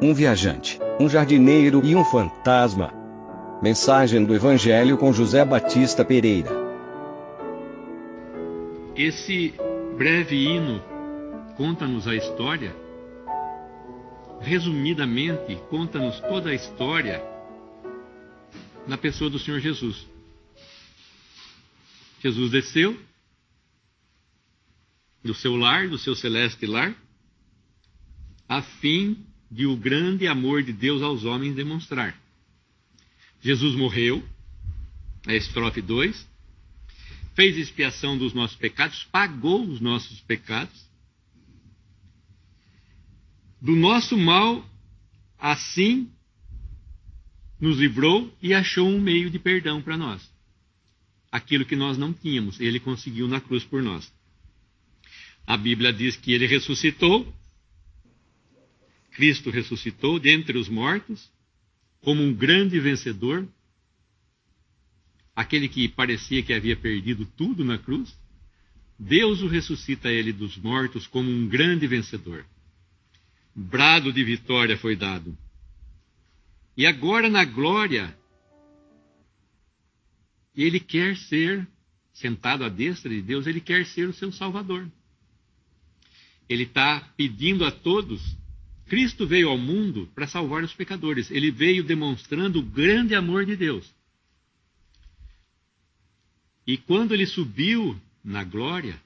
um viajante, um jardineiro e um fantasma. Mensagem do Evangelho com José Batista Pereira. Esse breve hino conta-nos a história. Resumidamente, conta-nos toda a história na pessoa do Senhor Jesus. Jesus desceu do seu lar, do seu celeste lar, a fim de o grande amor de Deus aos homens demonstrar. Jesus morreu, a estrofe 2, fez expiação dos nossos pecados, pagou os nossos pecados. Do nosso mal, assim, nos livrou e achou um meio de perdão para nós. Aquilo que nós não tínhamos, ele conseguiu na cruz por nós. A Bíblia diz que ele ressuscitou, Cristo ressuscitou dentre os mortos, como um grande vencedor, aquele que parecia que havia perdido tudo na cruz. Deus o ressuscita ele dos mortos como um grande vencedor. Brado de vitória foi dado. E agora na glória, ele quer ser, sentado à destra de Deus, ele quer ser o seu Salvador ele está pedindo a todos. Cristo veio ao mundo para salvar os pecadores. Ele veio demonstrando o grande amor de Deus. E quando ele subiu na glória,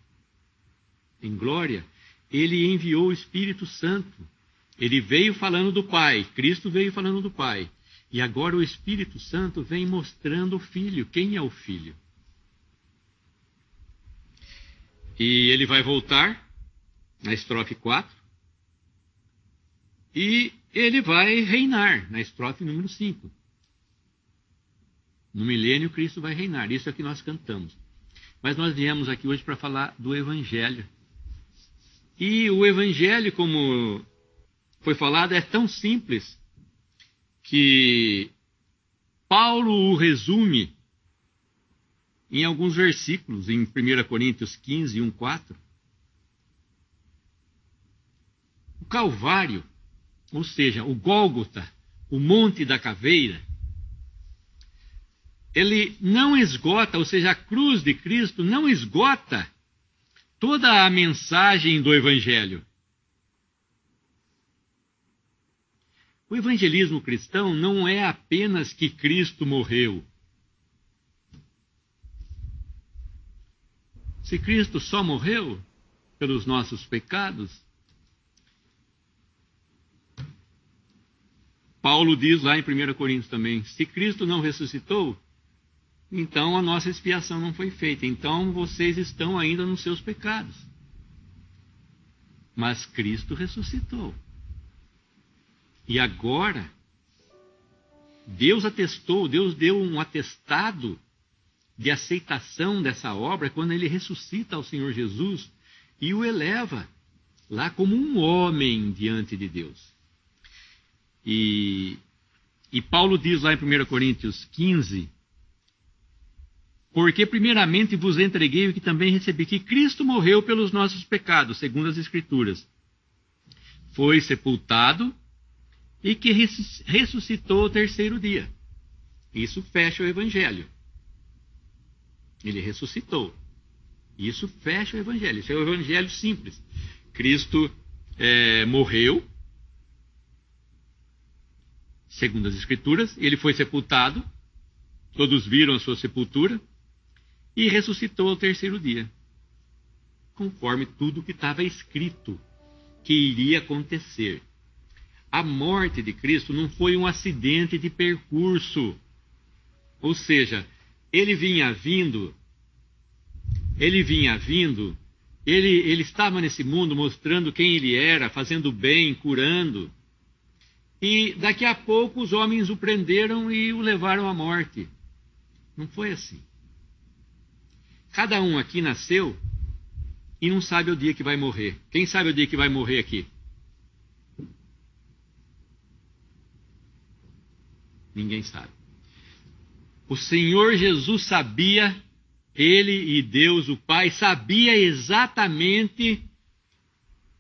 em glória, ele enviou o Espírito Santo. Ele veio falando do Pai, Cristo veio falando do Pai. E agora o Espírito Santo vem mostrando o Filho. Quem é o Filho? E ele vai voltar na estrofe 4. E ele vai reinar na estrofe número 5. No milênio, Cristo vai reinar. Isso é o que nós cantamos. Mas nós viemos aqui hoje para falar do Evangelho. E o Evangelho, como foi falado, é tão simples que Paulo o resume em alguns versículos, em 1 Coríntios 15, 1, 4. O Calvário, ou seja, o Gólgota, o Monte da Caveira, ele não esgota, ou seja, a cruz de Cristo não esgota toda a mensagem do Evangelho. O evangelismo cristão não é apenas que Cristo morreu. Se Cristo só morreu pelos nossos pecados, Paulo diz lá em 1 Coríntios também: se Cristo não ressuscitou, então a nossa expiação não foi feita. Então vocês estão ainda nos seus pecados. Mas Cristo ressuscitou. E agora, Deus atestou, Deus deu um atestado de aceitação dessa obra quando ele ressuscita ao Senhor Jesus e o eleva lá como um homem diante de Deus. E, e Paulo diz lá em 1 Coríntios 15: Porque primeiramente vos entreguei o que também recebi, que Cristo morreu pelos nossos pecados, segundo as Escrituras. Foi sepultado e que ressuscitou ao terceiro dia. Isso fecha o Evangelho. Ele ressuscitou. Isso fecha o Evangelho. Isso é o Evangelho simples. Cristo é, morreu, segundo as Escrituras, ele foi sepultado, todos viram a sua sepultura, e ressuscitou ao terceiro dia, conforme tudo que estava escrito que iria acontecer. A morte de Cristo não foi um acidente de percurso, ou seja, ele vinha vindo, ele vinha vindo, ele, ele estava nesse mundo mostrando quem ele era, fazendo bem, curando e daqui a pouco os homens o prenderam e o levaram à morte. Não foi assim. Cada um aqui nasceu e não sabe o dia que vai morrer. Quem sabe o dia que vai morrer aqui? Ninguém sabe. O Senhor Jesus sabia, ele e Deus, o Pai, sabia exatamente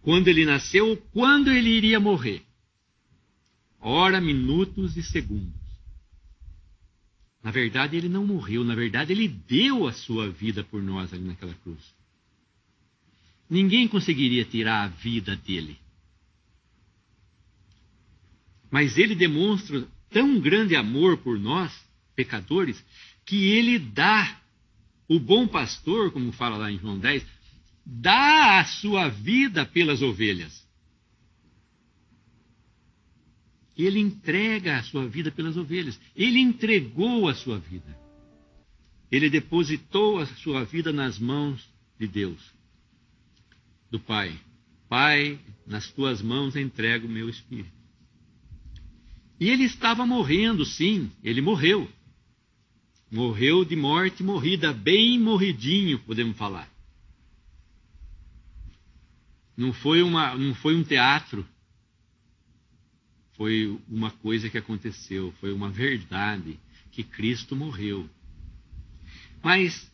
quando ele nasceu, quando ele iria morrer. Hora, minutos e segundos. Na verdade, ele não morreu, na verdade, ele deu a sua vida por nós ali naquela cruz. Ninguém conseguiria tirar a vida dele. Mas ele demonstra tão grande amor por nós, pecadores, que ele dá, o bom pastor, como fala lá em João 10, dá a sua vida pelas ovelhas. Ele entrega a sua vida pelas ovelhas. Ele entregou a sua vida. Ele depositou a sua vida nas mãos de Deus, do Pai. Pai, nas tuas mãos entrego o meu espírito. E ele estava morrendo, sim, ele morreu. Morreu de morte morrida, bem morridinho, podemos falar. Não foi, uma, não foi um teatro, foi uma coisa que aconteceu, foi uma verdade que Cristo morreu. Mas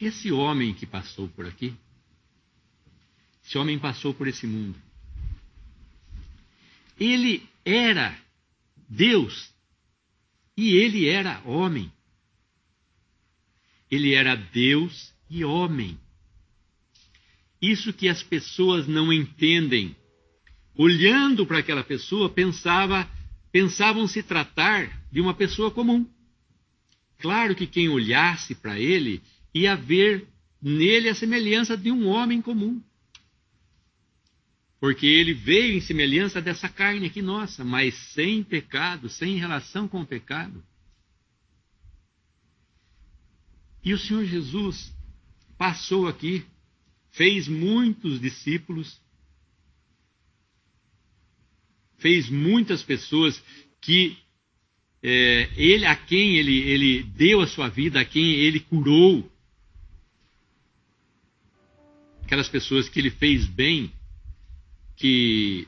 esse homem que passou por aqui, esse homem passou por esse mundo. Ele era Deus e ele era homem. Ele era Deus e homem. Isso que as pessoas não entendem olhando para aquela pessoa, pensava, pensavam se tratar de uma pessoa comum. Claro que quem olhasse para ele ia ver nele a semelhança de um homem comum. Porque ele veio em semelhança dessa carne aqui nossa, mas sem pecado, sem relação com o pecado. E o Senhor Jesus passou aqui, fez muitos discípulos, fez muitas pessoas que é, ele a quem ele, ele deu a sua vida, a quem ele curou, aquelas pessoas que ele fez bem, que,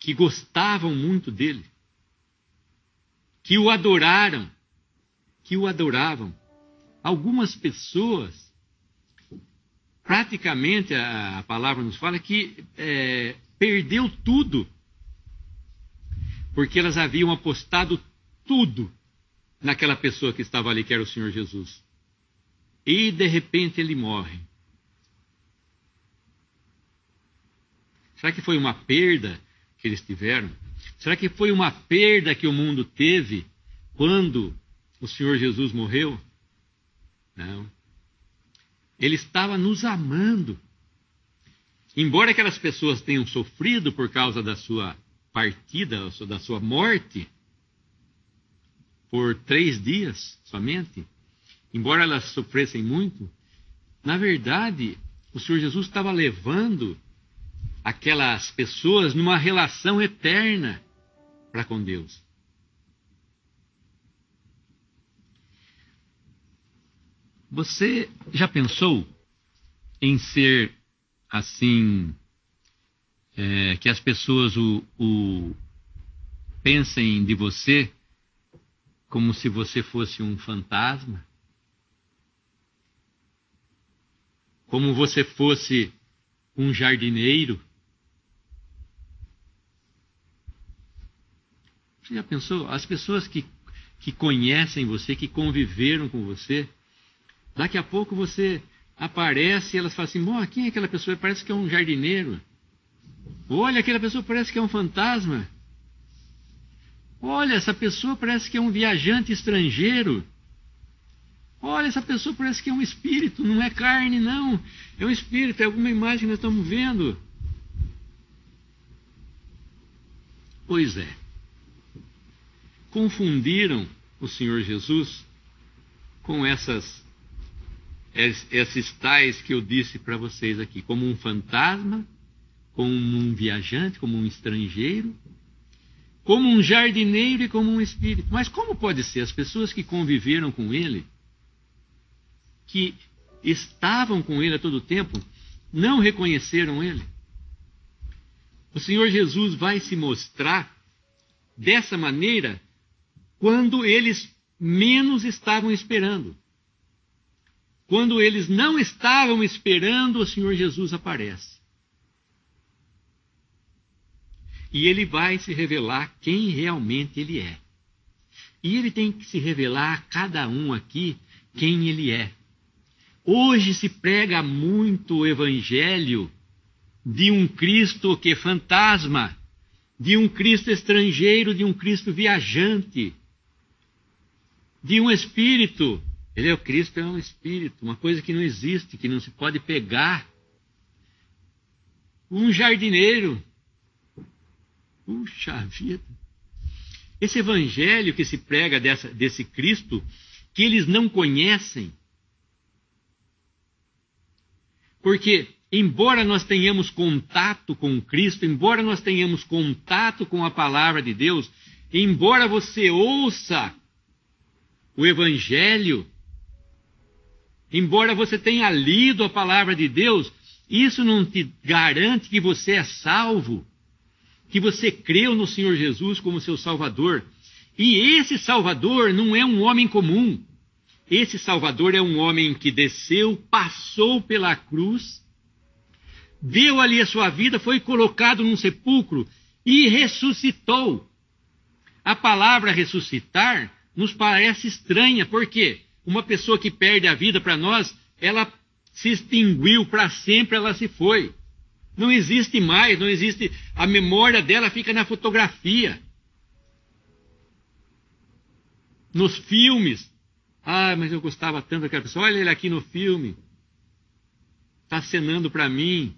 que gostavam muito dele, que o adoraram, que o adoravam. Algumas pessoas, praticamente a, a palavra nos fala que é, perdeu tudo porque elas haviam apostado tudo naquela pessoa que estava ali, que era o Senhor Jesus. E de repente ele morre. Será que foi uma perda que eles tiveram? Será que foi uma perda que o mundo teve quando o Senhor Jesus morreu? Não. Ele estava nos amando. Embora aquelas pessoas tenham sofrido por causa da sua partida, da sua morte, por três dias somente, embora elas sofressem muito, na verdade, o Senhor Jesus estava levando aquelas pessoas numa relação eterna para com Deus. Você já pensou em ser assim é, que as pessoas o, o pensem de você como se você fosse um fantasma, como você fosse um jardineiro. Você já pensou? As pessoas que, que conhecem você, que conviveram com você, daqui a pouco você aparece e elas falam assim: Bom, quem é aquela pessoa? Parece que é um jardineiro. Olha, aquela pessoa parece que é um fantasma. Olha, essa pessoa parece que é um viajante estrangeiro. Olha, essa pessoa parece que é um espírito, não é carne, não. É um espírito, é alguma imagem que nós estamos vendo. Pois é. Confundiram o Senhor Jesus com essas esses tais que eu disse para vocês aqui, como um fantasma como um viajante, como um estrangeiro, como um jardineiro e como um espírito. Mas como pode ser as pessoas que conviveram com ele, que estavam com ele a todo tempo, não reconheceram ele? O Senhor Jesus vai se mostrar dessa maneira quando eles menos estavam esperando. Quando eles não estavam esperando, o Senhor Jesus aparece. E ele vai se revelar quem realmente ele é. E ele tem que se revelar a cada um aqui quem ele é. Hoje se prega muito o evangelho de um Cristo que é fantasma, de um Cristo estrangeiro, de um Cristo viajante, de um espírito. Ele é o Cristo, é um espírito, uma coisa que não existe, que não se pode pegar. Um jardineiro. Puxa vida. Esse evangelho que se prega dessa, desse Cristo, que eles não conhecem, porque embora nós tenhamos contato com Cristo, embora nós tenhamos contato com a palavra de Deus, embora você ouça o Evangelho, embora você tenha lido a palavra de Deus, isso não te garante que você é salvo, que você creu no Senhor Jesus como seu Salvador. E esse Salvador não é um homem comum. Esse Salvador é um homem que desceu, passou pela cruz deu ali a sua vida, foi colocado num sepulcro e ressuscitou. A palavra ressuscitar nos parece estranha, porque uma pessoa que perde a vida para nós, ela se extinguiu para sempre, ela se foi. Não existe mais, não existe. A memória dela fica na fotografia. Nos filmes. Ah, mas eu gostava tanto daquela pessoa. Olha ele aqui no filme. Está acenando para mim.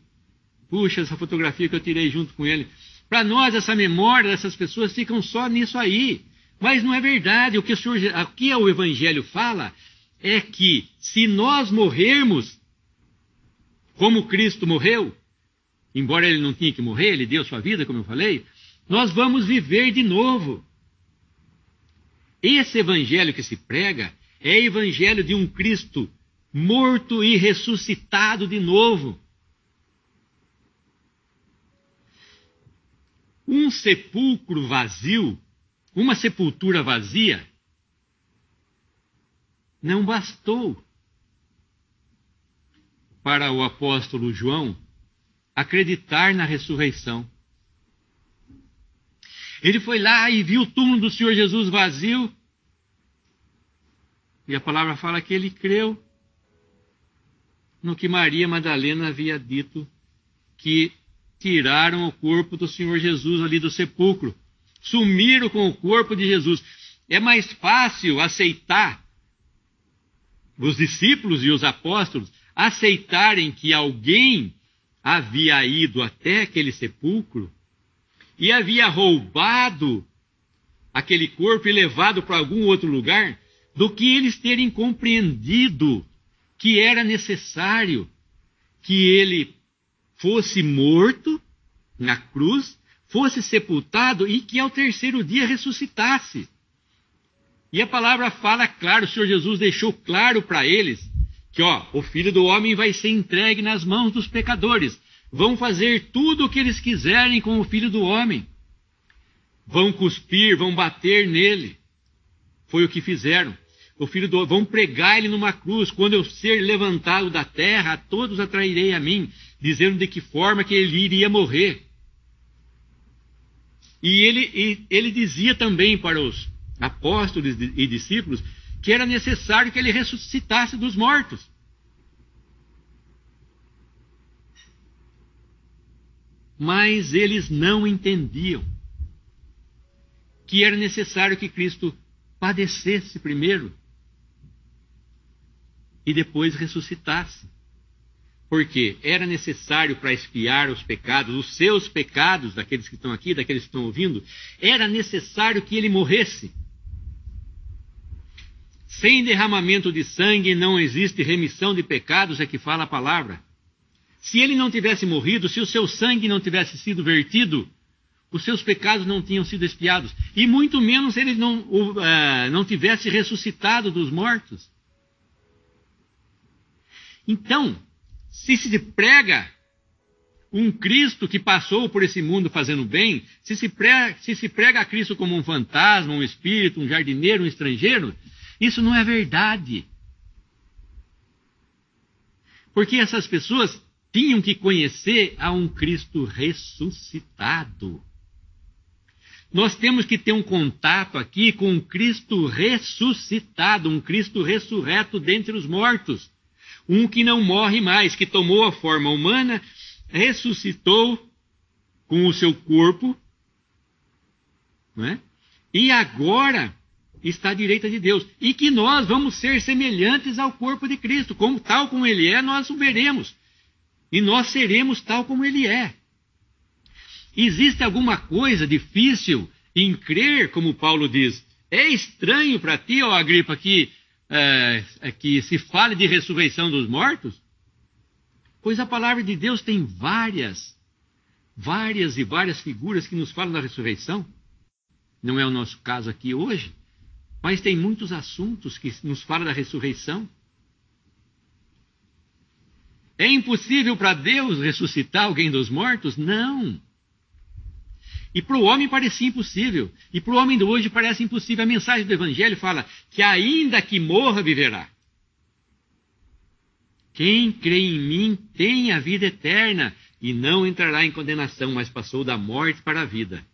Puxa, essa fotografia que eu tirei junto com ele. Para nós, essa memória dessas pessoas ficam só nisso aí. Mas não é verdade. O que o, que o Evangelho fala é que se nós morrermos como Cristo morreu, embora ele não tinha que morrer, ele deu sua vida, como eu falei, nós vamos viver de novo. Esse evangelho que se prega é evangelho de um Cristo morto e ressuscitado de novo. Um sepulcro vazio, uma sepultura vazia, não bastou para o apóstolo João acreditar na ressurreição. Ele foi lá e viu o túmulo do Senhor Jesus vazio. E a palavra fala que ele creu no que Maria Madalena havia dito que tiraram o corpo do Senhor Jesus ali do sepulcro. Sumiram com o corpo de Jesus. É mais fácil aceitar os discípulos e os apóstolos aceitarem que alguém havia ido até aquele sepulcro e havia roubado aquele corpo e levado para algum outro lugar, do que eles terem compreendido que era necessário que ele fosse morto na cruz, fosse sepultado e que ao terceiro dia ressuscitasse. E a palavra fala claro, o Senhor Jesus deixou claro para eles que ó, o filho do homem vai ser entregue nas mãos dos pecadores. Vão fazer tudo o que eles quiserem com o filho do homem. Vão cuspir, vão bater nele. Foi o que fizeram o filho do vão pregar ele numa cruz. Quando eu ser levantado da terra, a todos atrairei a mim, dizendo de que forma que ele iria morrer. E ele, e, ele dizia também para os apóstolos e discípulos que era necessário que ele ressuscitasse dos mortos. Mas eles não entendiam que era necessário que Cristo padecesse primeiro e depois ressuscitasse. Porque era necessário para expiar os pecados, os seus pecados, daqueles que estão aqui, daqueles que estão ouvindo, era necessário que ele morresse. Sem derramamento de sangue não existe remissão de pecados, é que fala a palavra. Se ele não tivesse morrido, se o seu sangue não tivesse sido vertido, os seus pecados não tinham sido expiados. E muito menos ele não, uh, não tivesse ressuscitado dos mortos. Então, se se prega um Cristo que passou por esse mundo fazendo bem, se se, prega, se se prega a Cristo como um fantasma, um espírito, um jardineiro, um estrangeiro, isso não é verdade. Porque essas pessoas tinham que conhecer a um Cristo ressuscitado. Nós temos que ter um contato aqui com um Cristo ressuscitado, um Cristo ressurreto dentre os mortos. Um que não morre mais, que tomou a forma humana, ressuscitou com o seu corpo, não é? e agora está à direita de Deus. E que nós vamos ser semelhantes ao corpo de Cristo. Como tal como ele é, nós o veremos. E nós seremos tal como ele é. Existe alguma coisa difícil em crer, como Paulo diz? É estranho para ti, ó Agripa, que, é, que se fale de ressurreição dos mortos? Pois a palavra de Deus tem várias, várias e várias figuras que nos falam da ressurreição. Não é o nosso caso aqui hoje, mas tem muitos assuntos que nos falam da ressurreição. É impossível para Deus ressuscitar alguém dos mortos? Não. E para o homem parecia impossível. E para o homem de hoje parece impossível. A mensagem do Evangelho fala que ainda que morra, viverá. Quem crê em mim tem a vida eterna e não entrará em condenação, mas passou da morte para a vida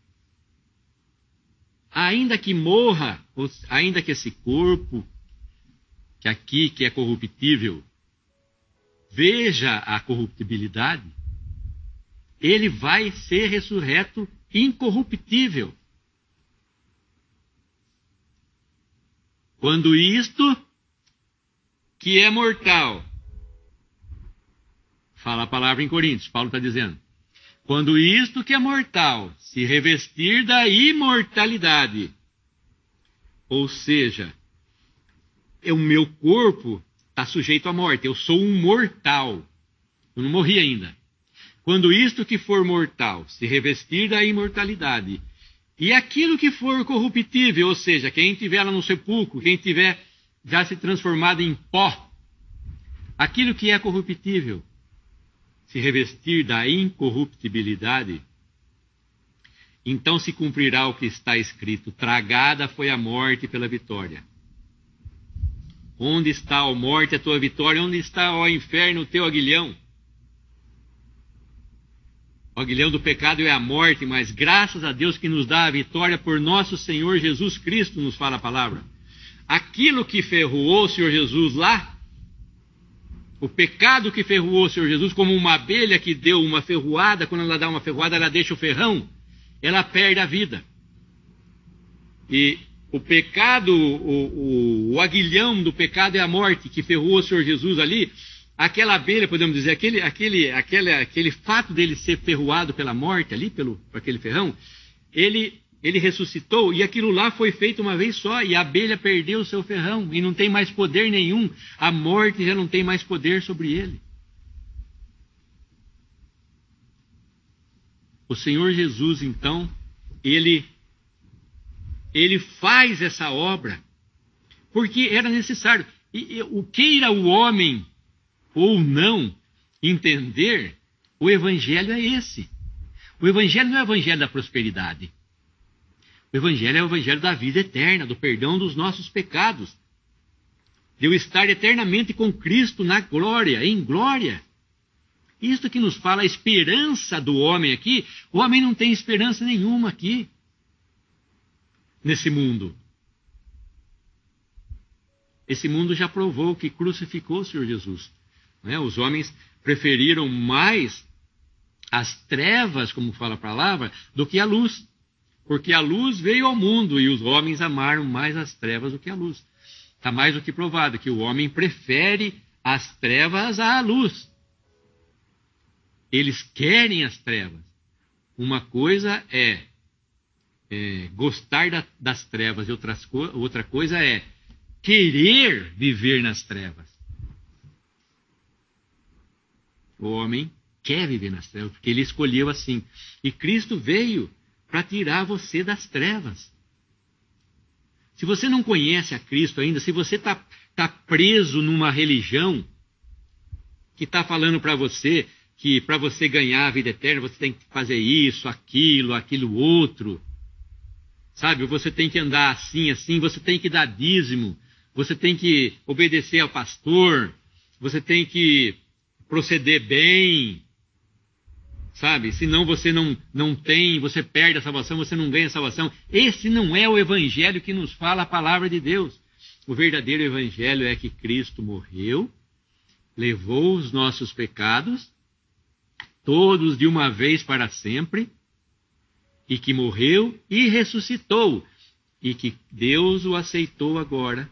ainda que morra, ainda que esse corpo, que aqui que é corruptível, veja a corruptibilidade, ele vai ser ressurreto incorruptível. Quando isto, que é mortal, fala a palavra em Coríntios, Paulo está dizendo, quando isto que é mortal se revestir da imortalidade, ou seja, o meu corpo está sujeito à morte, eu sou um mortal, eu não morri ainda. Quando isto que for mortal se revestir da imortalidade, e aquilo que for corruptível, ou seja, quem tiver lá no sepulcro, quem tiver já se transformado em pó, aquilo que é corruptível, se revestir da incorruptibilidade, então se cumprirá o que está escrito: tragada foi a morte pela vitória. Onde está, a morte, a tua vitória? Onde está, ó inferno, o teu aguilhão? O aguilhão do pecado é a morte, mas graças a Deus que nos dá a vitória por nosso Senhor Jesus Cristo, nos fala a palavra. Aquilo que ferroou o Senhor Jesus lá, o pecado que ferroou o Senhor Jesus, como uma abelha que deu uma ferroada, quando ela dá uma ferroada, ela deixa o ferrão, ela perde a vida. E o pecado, o, o, o aguilhão do pecado é a morte, que ferrou o Senhor Jesus ali. Aquela abelha, podemos dizer, aquele, aquele, aquele, aquele fato dele ser ferroado pela morte ali, pelo, por aquele ferrão, ele ele ressuscitou e aquilo lá foi feito uma vez só e a abelha perdeu o seu ferrão e não tem mais poder nenhum. A morte já não tem mais poder sobre ele. O Senhor Jesus, então, ele ele faz essa obra porque era necessário. E, e, o queira o homem ou não entender, o evangelho é esse. O evangelho não é o evangelho da prosperidade. O Evangelho é o Evangelho da vida eterna, do perdão dos nossos pecados. De eu estar eternamente com Cristo na glória, em glória. Isto que nos fala a esperança do homem aqui, o homem não tem esperança nenhuma aqui, nesse mundo. Esse mundo já provou que crucificou o Senhor Jesus. Né? Os homens preferiram mais as trevas, como fala a palavra, do que a luz. Porque a luz veio ao mundo e os homens amaram mais as trevas do que a luz. Está mais do que provado que o homem prefere as trevas à luz. Eles querem as trevas. Uma coisa é, é gostar da, das trevas e outras, outra coisa é querer viver nas trevas. O homem quer viver nas trevas, porque ele escolheu assim. E Cristo veio para tirar você das trevas. Se você não conhece a Cristo ainda, se você está tá preso numa religião que está falando para você que para você ganhar a vida eterna você tem que fazer isso, aquilo, aquilo outro, sabe? Você tem que andar assim, assim, você tem que dar dízimo, você tem que obedecer ao pastor, você tem que proceder bem, sabe? Senão você não, não tem, você perde a salvação, você não ganha a salvação. Esse não é o evangelho que nos fala a palavra de Deus. O verdadeiro evangelho é que Cristo morreu, levou os nossos pecados, todos de uma vez para sempre, e que morreu e ressuscitou, e que Deus o aceitou agora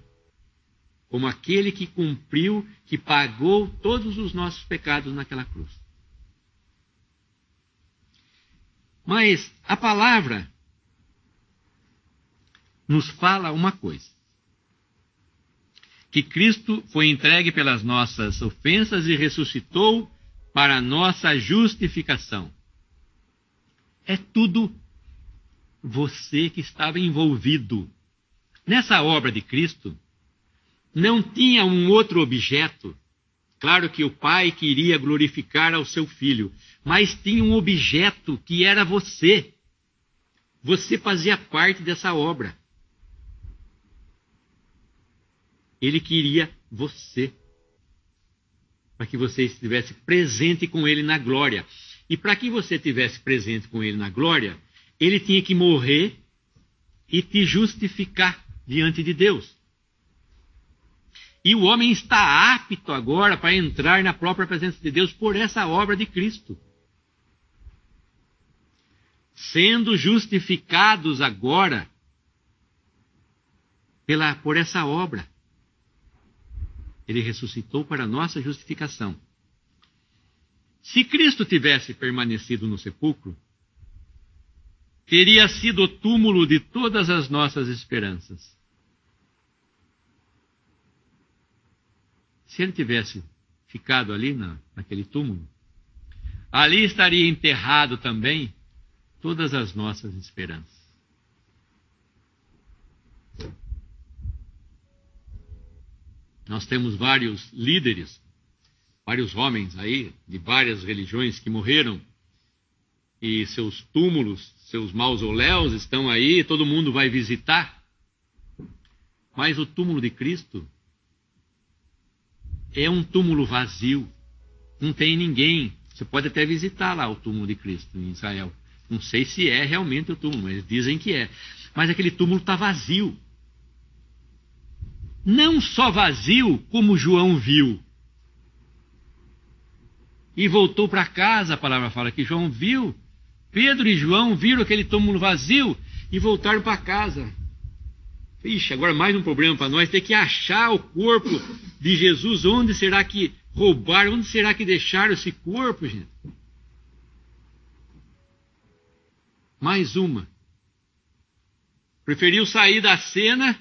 como aquele que cumpriu, que pagou todos os nossos pecados naquela cruz. Mas a palavra nos fala uma coisa: que Cristo foi entregue pelas nossas ofensas e ressuscitou para a nossa justificação. É tudo você que estava envolvido. Nessa obra de Cristo, não tinha um outro objeto Claro que o pai queria glorificar ao seu filho, mas tinha um objeto que era você. Você fazia parte dessa obra. Ele queria você. Para que você estivesse presente com ele na glória. E para que você estivesse presente com ele na glória, ele tinha que morrer e te justificar diante de Deus. E o homem está apto agora para entrar na própria presença de Deus por essa obra de Cristo. Sendo justificados agora pela, por essa obra. Ele ressuscitou para nossa justificação. Se Cristo tivesse permanecido no sepulcro, teria sido o túmulo de todas as nossas esperanças. Se ele tivesse ficado ali na, naquele túmulo, ali estaria enterrado também todas as nossas esperanças. Nós temos vários líderes, vários homens aí, de várias religiões que morreram, e seus túmulos, seus mausoléus estão aí, todo mundo vai visitar. Mas o túmulo de Cristo é um túmulo vazio. Não tem ninguém. Você pode até visitar lá o túmulo de Cristo em Israel. Não sei se é realmente o túmulo, mas dizem que é. Mas aquele túmulo está vazio. Não só vazio, como João viu. E voltou para casa, a palavra fala que João viu. Pedro e João viram aquele túmulo vazio e voltaram para casa. Ixi, agora mais um problema para nós, ter que achar o corpo de Jesus. Onde será que roubaram? Onde será que deixaram esse corpo, gente? Mais uma. Preferiu sair da cena,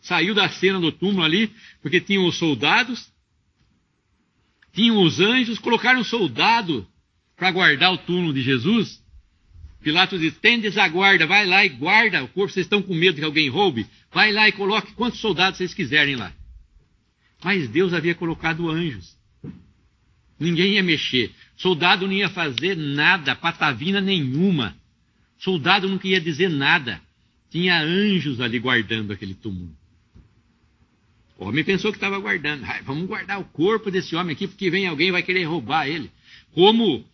saiu da cena do túmulo ali, porque tinham os soldados, tinham os anjos, colocaram um soldado para guardar o túmulo de Jesus. Pilatos diz: tendes a guarda, vai lá e guarda o corpo. Vocês estão com medo que alguém roube? Vai lá e coloque quantos soldados vocês quiserem lá. Mas Deus havia colocado anjos. Ninguém ia mexer. Soldado não ia fazer nada, patavina nenhuma. Soldado não queria dizer nada. Tinha anjos ali guardando aquele túmulo. O homem pensou que estava guardando. Vamos guardar o corpo desse homem aqui, porque vem alguém e vai querer roubar ele. Como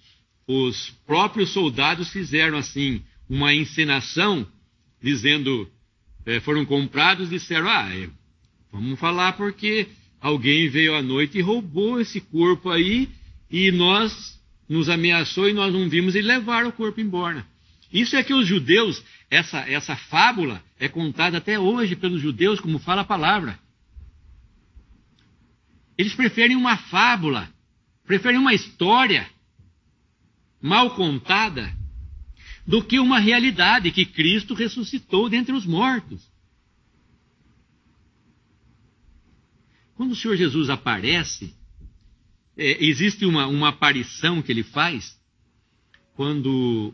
os próprios soldados fizeram assim uma encenação, dizendo, é, foram comprados, disseram, ah, é, vamos falar porque alguém veio à noite e roubou esse corpo aí e nós nos ameaçou e nós não vimos e levaram o corpo embora. Isso é que os judeus, essa, essa fábula é contada até hoje pelos judeus, como fala a palavra. Eles preferem uma fábula, preferem uma história mal contada do que uma realidade que Cristo ressuscitou dentre os mortos. Quando o Senhor Jesus aparece, é, existe uma, uma aparição que ele faz quando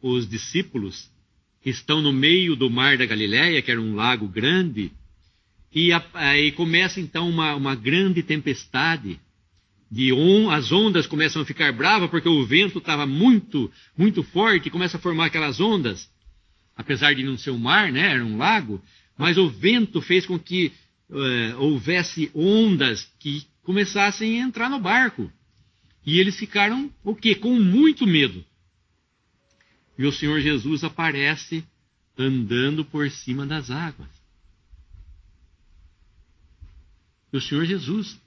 os discípulos estão no meio do mar da Galiléia, que era um lago grande, e, aí começa então uma, uma grande tempestade de on, as ondas começam a ficar bravas porque o vento estava muito, muito forte e começa a formar aquelas ondas. Apesar de não ser um mar, né, era um lago, mas o vento fez com que uh, houvesse ondas que começassem a entrar no barco. E eles ficaram o quê? Com muito medo. E o Senhor Jesus aparece andando por cima das águas. E o Senhor Jesus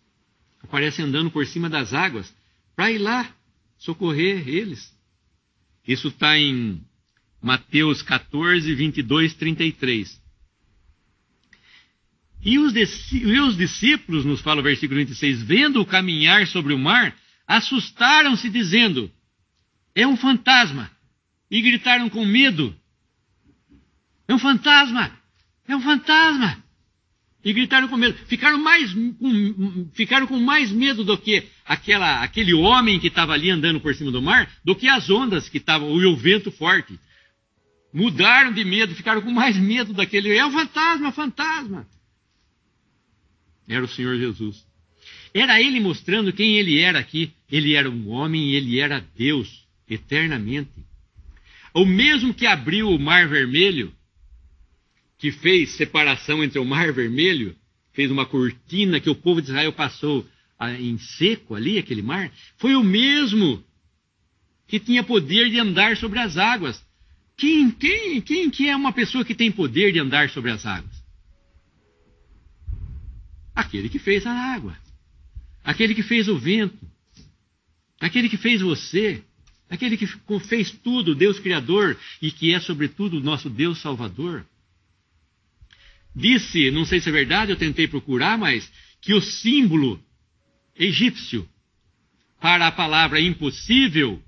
aparece andando por cima das águas para ir lá socorrer eles. Isso está em Mateus 14, 22, 33. E os, e os discípulos, nos fala o versículo 26, vendo-o caminhar sobre o mar, assustaram-se, dizendo: É um fantasma. E gritaram com medo: É um fantasma! É um fantasma! E gritaram com medo. Ficaram, mais, com, ficaram com mais medo do que aquela, aquele homem que estava ali andando por cima do mar, do que as ondas que estavam, e o vento forte. Mudaram de medo, ficaram com mais medo daquele. É um fantasma, fantasma! Era o Senhor Jesus. Era ele mostrando quem ele era aqui. Ele era um homem e ele era Deus eternamente. O mesmo que abriu o Mar Vermelho, que fez separação entre o Mar Vermelho, fez uma cortina que o povo de Israel passou em seco ali, aquele mar, foi o mesmo que tinha poder de andar sobre as águas. Quem, quem, quem que é uma pessoa que tem poder de andar sobre as águas? Aquele que fez a água, aquele que fez o vento, aquele que fez você, aquele que fez tudo, Deus Criador, e que é, sobretudo, o nosso Deus Salvador. Disse, não sei se é verdade, eu tentei procurar, mas que o símbolo egípcio para a palavra impossível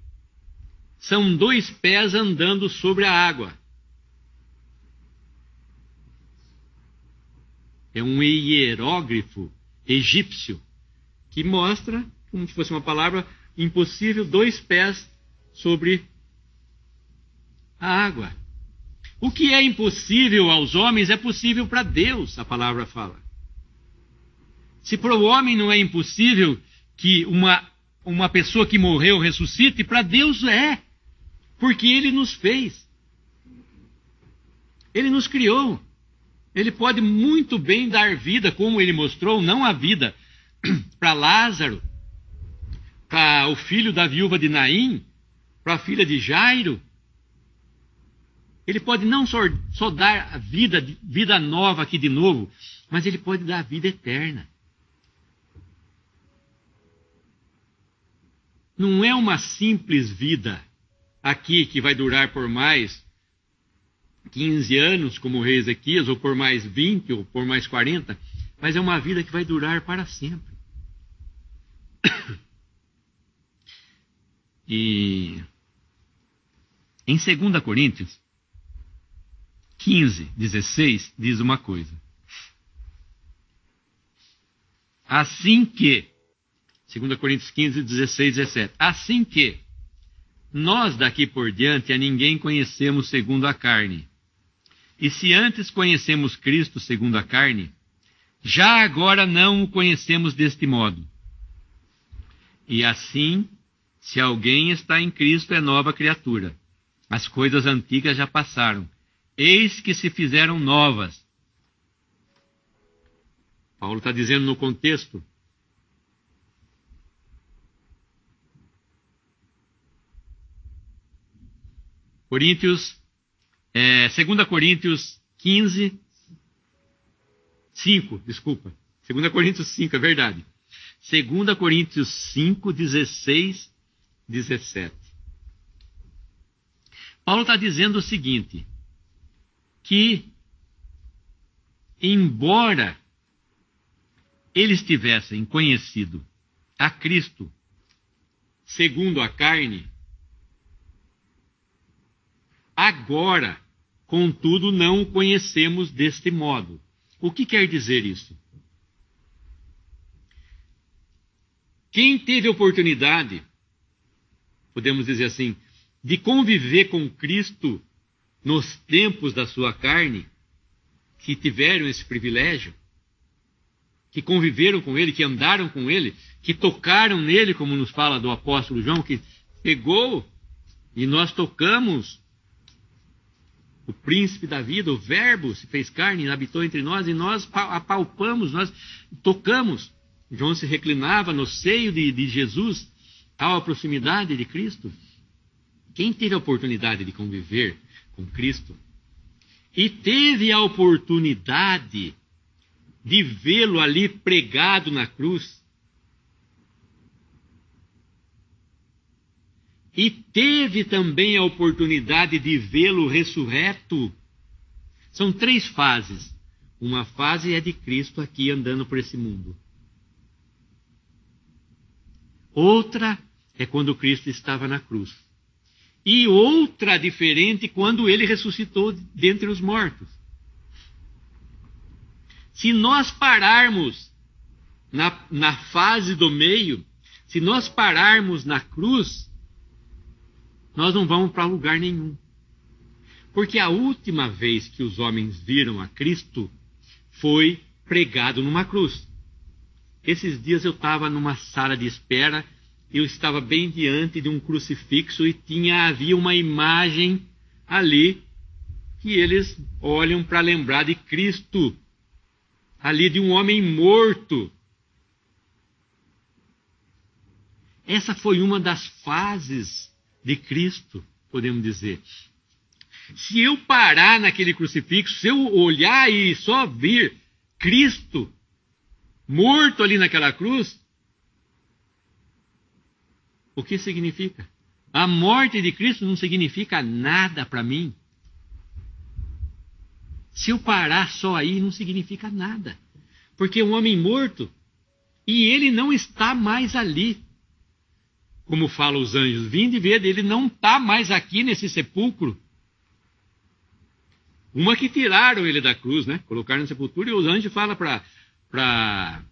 são dois pés andando sobre a água. é um hierógrafo egípcio que mostra, como se fosse uma palavra impossível, dois pés sobre a água. O que é impossível aos homens é possível para Deus, a palavra fala. Se para o homem não é impossível que uma, uma pessoa que morreu ressuscite, para Deus é. Porque Ele nos fez. Ele nos criou. Ele pode muito bem dar vida, como ele mostrou, não a vida para Lázaro, para o filho da viúva de Naim, para a filha de Jairo. Ele pode não só, só dar a vida, vida nova aqui de novo, mas ele pode dar a vida eterna. Não é uma simples vida aqui que vai durar por mais 15 anos, como o rei Ezequias, ou por mais 20, ou por mais 40, mas é uma vida que vai durar para sempre. E em 2 Coríntios 15, 16, diz uma coisa. Assim que, 2 Coríntios 15, 16, 17, assim que nós daqui por diante a ninguém conhecemos segundo a carne. E se antes conhecemos Cristo segundo a carne, já agora não o conhecemos deste modo. E assim, se alguém está em Cristo, é nova criatura. As coisas antigas já passaram. Eis que se fizeram novas. Paulo está dizendo no contexto. Coríntios é, 2 Coríntios 15, 5, desculpa. 2 Coríntios 5, é verdade. 2 Coríntios 5, 16, 17. Paulo está dizendo o seguinte: que, embora eles tivessem conhecido a Cristo segundo a carne, agora contudo não o conhecemos deste modo. O que quer dizer isso? Quem teve oportunidade, podemos dizer assim, de conviver com Cristo nos tempos da sua carne, que tiveram esse privilégio, que conviveram com ele, que andaram com ele, que tocaram nele, como nos fala do apóstolo João, que pegou e nós tocamos o príncipe da vida, o Verbo se fez carne, habitou entre nós e nós apalpamos, nós tocamos. João se reclinava no seio de, de Jesus, tal a proximidade de Cristo? Quem teve a oportunidade de conviver com Cristo e teve a oportunidade de vê-lo ali pregado na cruz, e teve também a oportunidade de vê-lo ressurreto. São três fases. Uma fase é de Cristo aqui andando por esse mundo. Outra é quando Cristo estava na cruz. E outra diferente quando ele ressuscitou dentre os mortos. Se nós pararmos na, na fase do meio, se nós pararmos na cruz, nós não vamos para lugar nenhum. Porque a última vez que os homens viram a Cristo foi pregado numa cruz. Esses dias eu estava numa sala de espera, eu estava bem diante de um crucifixo e tinha havia uma imagem ali que eles olham para lembrar de Cristo, ali de um homem morto. Essa foi uma das fases de Cristo, podemos dizer. Se eu parar naquele crucifixo, se eu olhar e só ver Cristo morto ali naquela cruz, o que significa? A morte de Cristo não significa nada para mim. Se eu parar só aí, não significa nada. Porque um homem morto e ele não está mais ali como falam os anjos, vinde ver, ele não está mais aqui nesse sepulcro. Uma que tiraram ele da cruz, né? Colocaram na sepultura e os anjos falam para pra,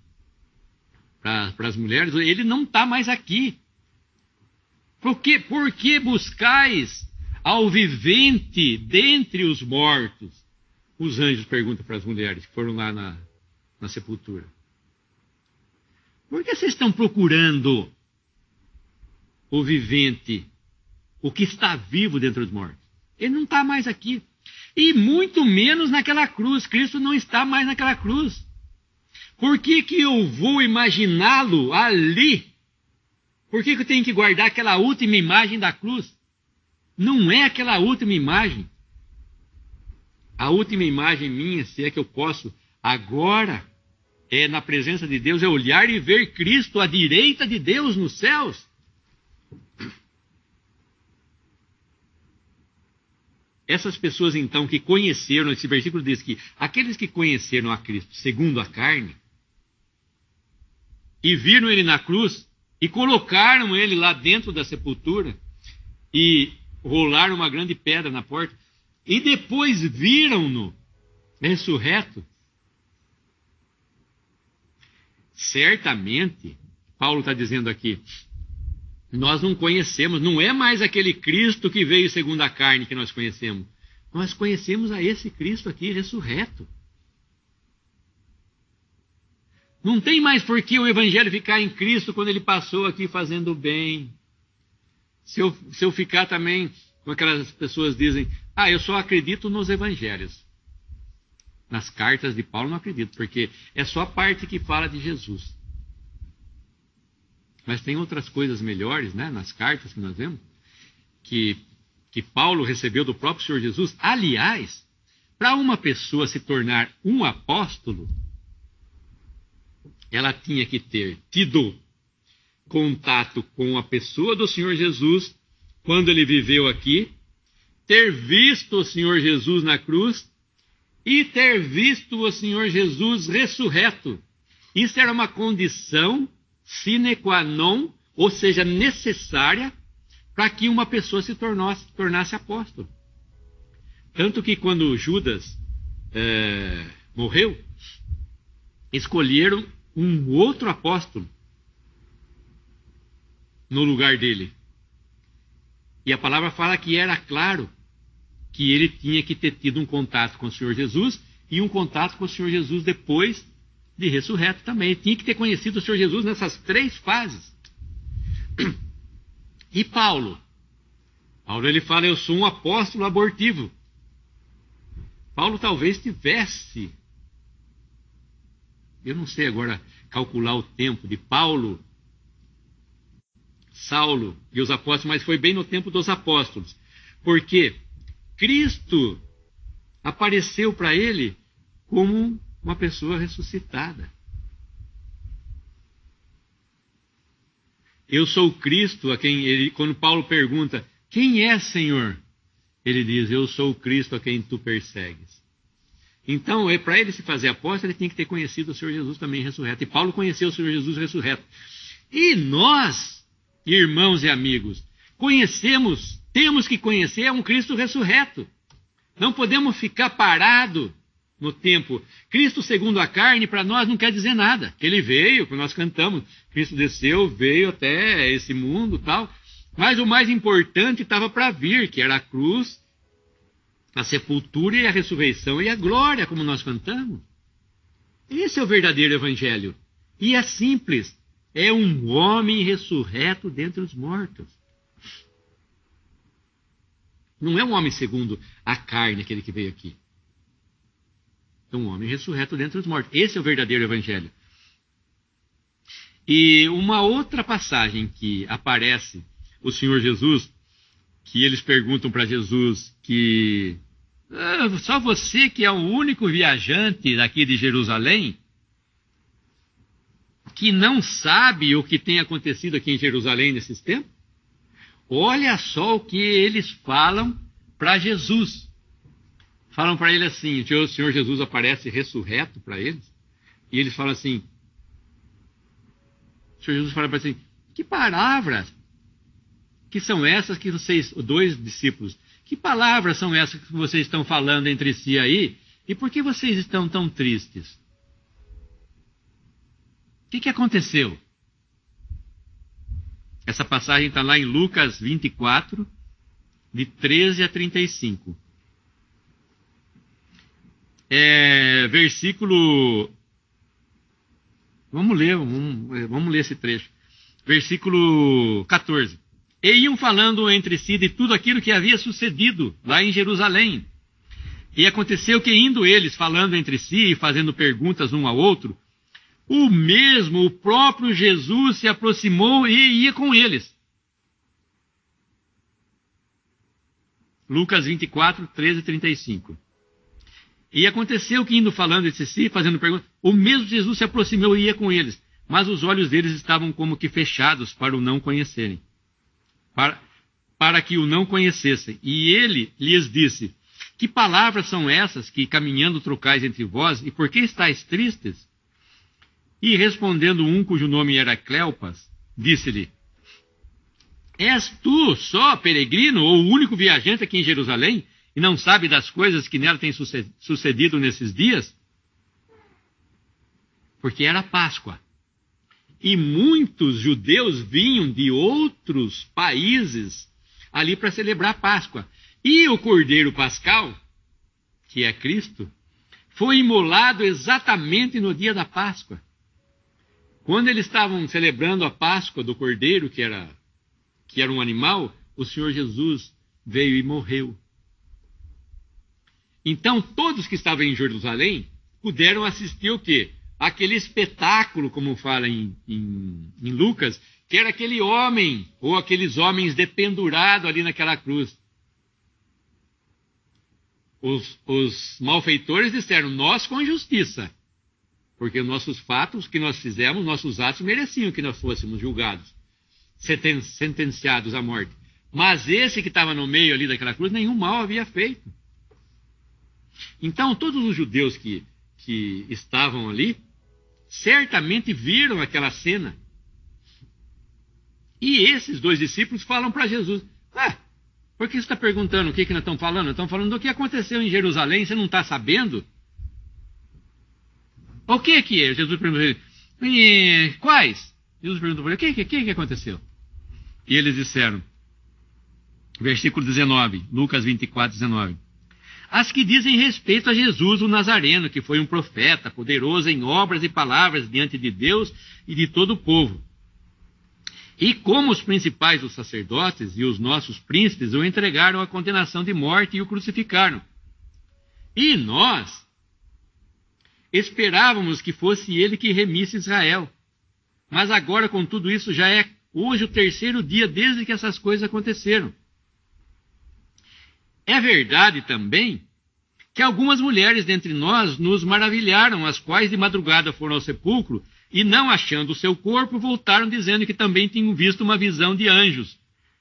as mulheres, ele não está mais aqui. Por que, por que buscais ao vivente dentre os mortos? Os anjos perguntam para as mulheres que foram lá na, na sepultura. Por que vocês estão procurando o vivente, o que está vivo dentro dos mortos. Ele não está mais aqui. E muito menos naquela cruz. Cristo não está mais naquela cruz. Por que, que eu vou imaginá-lo ali? Por que, que eu tenho que guardar aquela última imagem da cruz? Não é aquela última imagem. A última imagem minha, se é que eu posso, agora, é na presença de Deus, é olhar e ver Cristo à direita de Deus nos céus. Essas pessoas, então, que conheceram, esse versículo diz que aqueles que conheceram a Cristo segundo a carne, e viram ele na cruz, e colocaram ele lá dentro da sepultura, e rolaram uma grande pedra na porta, e depois viram-no ressurreto. Certamente, Paulo está dizendo aqui, nós não conhecemos, não é mais aquele Cristo que veio segundo a carne que nós conhecemos. Nós conhecemos a esse Cristo aqui ressurreto. Não tem mais por que o Evangelho ficar em Cristo quando ele passou aqui fazendo bem. Se eu, se eu ficar também, como aquelas pessoas dizem, ah, eu só acredito nos Evangelhos. Nas cartas de Paulo não acredito, porque é só a parte que fala de Jesus. Mas tem outras coisas melhores, né, nas cartas que nós vemos, que, que Paulo recebeu do próprio Senhor Jesus. Aliás, para uma pessoa se tornar um apóstolo, ela tinha que ter tido contato com a pessoa do Senhor Jesus quando ele viveu aqui, ter visto o Senhor Jesus na cruz e ter visto o Senhor Jesus ressurreto. Isso era uma condição sine qua non, ou seja, necessária para que uma pessoa se tornasse, tornasse apóstolo. Tanto que quando Judas é, morreu, escolheram um outro apóstolo no lugar dele. E a palavra fala que era claro que ele tinha que ter tido um contato com o Senhor Jesus e um contato com o Senhor Jesus depois de ressurreto também. Tinha que ter conhecido o Senhor Jesus nessas três fases. E Paulo? Paulo ele fala: Eu sou um apóstolo abortivo. Paulo talvez tivesse, eu não sei agora calcular o tempo de Paulo Saulo e os apóstolos, mas foi bem no tempo dos apóstolos. Porque Cristo apareceu para ele como uma pessoa ressuscitada. Eu sou Cristo, a quem ele, quando Paulo pergunta, quem é Senhor? Ele diz, eu sou Cristo a quem tu persegues. Então, é para ele se fazer apóstolo, ele tinha que ter conhecido o Senhor Jesus também ressurreto. E Paulo conheceu o Senhor Jesus ressurreto. E nós, irmãos e amigos, conhecemos, temos que conhecer um Cristo ressurreto. Não podemos ficar parado no tempo. Cristo segundo a carne, para nós não quer dizer nada. Ele veio, como nós cantamos, Cristo desceu, veio até esse mundo tal. Mas o mais importante estava para vir, que era a cruz, a sepultura e a ressurreição e a glória, como nós cantamos. Esse é o verdadeiro evangelho. E é simples. É um homem ressurreto dentre os mortos. Não é um homem segundo a carne, aquele que veio aqui. É um homem ressurreto dentre os mortos. Esse é o verdadeiro evangelho. E uma outra passagem que aparece o Senhor Jesus, que eles perguntam para Jesus que ah, só você que é o único viajante daqui de Jerusalém que não sabe o que tem acontecido aqui em Jerusalém nesses tempos? Olha só o que eles falam para Jesus. Falam para ele assim: o Senhor Jesus aparece ressurreto para eles. E eles falam assim: o Senhor Jesus fala para assim: que palavras que são essas que vocês, dois discípulos, que palavras são essas que vocês estão falando entre si aí? E por que vocês estão tão tristes? O que, que aconteceu? Essa passagem está lá em Lucas 24, de 13 a 35. É, versículo. Vamos ler, vamos, vamos ler esse trecho. Versículo 14. E iam falando entre si de tudo aquilo que havia sucedido lá em Jerusalém. E aconteceu que, indo eles falando entre si e fazendo perguntas um ao outro, o mesmo, o próprio Jesus se aproximou e ia com eles. Lucas 24, 13 e 35. E aconteceu que, indo falando entre si, fazendo perguntas, o mesmo Jesus se aproximou e ia com eles, mas os olhos deles estavam como que fechados para o não conhecerem para, para que o não conhecessem. E ele lhes disse: Que palavras são essas que caminhando trocais entre vós, e por que estáis tristes? E respondendo um cujo nome era Cleopas, disse-lhe: És tu só peregrino ou o único viajante aqui em Jerusalém e não sabe das coisas que nela têm sucedido nesses dias? Porque era Páscoa e muitos judeus vinham de outros países ali para celebrar a Páscoa. E o Cordeiro Pascal, que é Cristo, foi imolado exatamente no dia da Páscoa. Quando eles estavam celebrando a Páscoa do Cordeiro, que era, que era um animal, o Senhor Jesus veio e morreu. Então, todos que estavam em Jerusalém puderam assistir o quê? Aquele espetáculo, como fala em, em, em Lucas, que era aquele homem, ou aqueles homens dependurados ali naquela cruz. Os, os, malfeitores disseram, nós com justiça, porque nossos fatos que nós fizemos, nossos atos mereciam que nós fôssemos julgados, senten sentenciados à morte. Mas esse que estava no meio ali daquela cruz, nenhum mal havia feito. Então, todos os judeus que, que estavam ali, certamente viram aquela cena. E esses dois discípulos falam para Jesus: Ah, por que você está perguntando o que, que nós estamos falando? Estamos falando do que aconteceu em Jerusalém, você não está sabendo? O que que é? Jesus perguntou: Quais? Jesus perguntou para ele: O que, que, que aconteceu? E eles disseram, versículo 19, Lucas 24, 19 as que dizem respeito a Jesus o Nazareno, que foi um profeta, poderoso em obras e palavras diante de Deus e de todo o povo. E como os principais dos sacerdotes e os nossos príncipes o entregaram à condenação de morte e o crucificaram. E nós esperávamos que fosse ele que remisse Israel. Mas agora, com tudo isso, já é hoje o terceiro dia desde que essas coisas aconteceram. É verdade também que algumas mulheres dentre nós nos maravilharam, as quais de madrugada foram ao sepulcro e, não achando o seu corpo, voltaram dizendo que também tinham visto uma visão de anjos,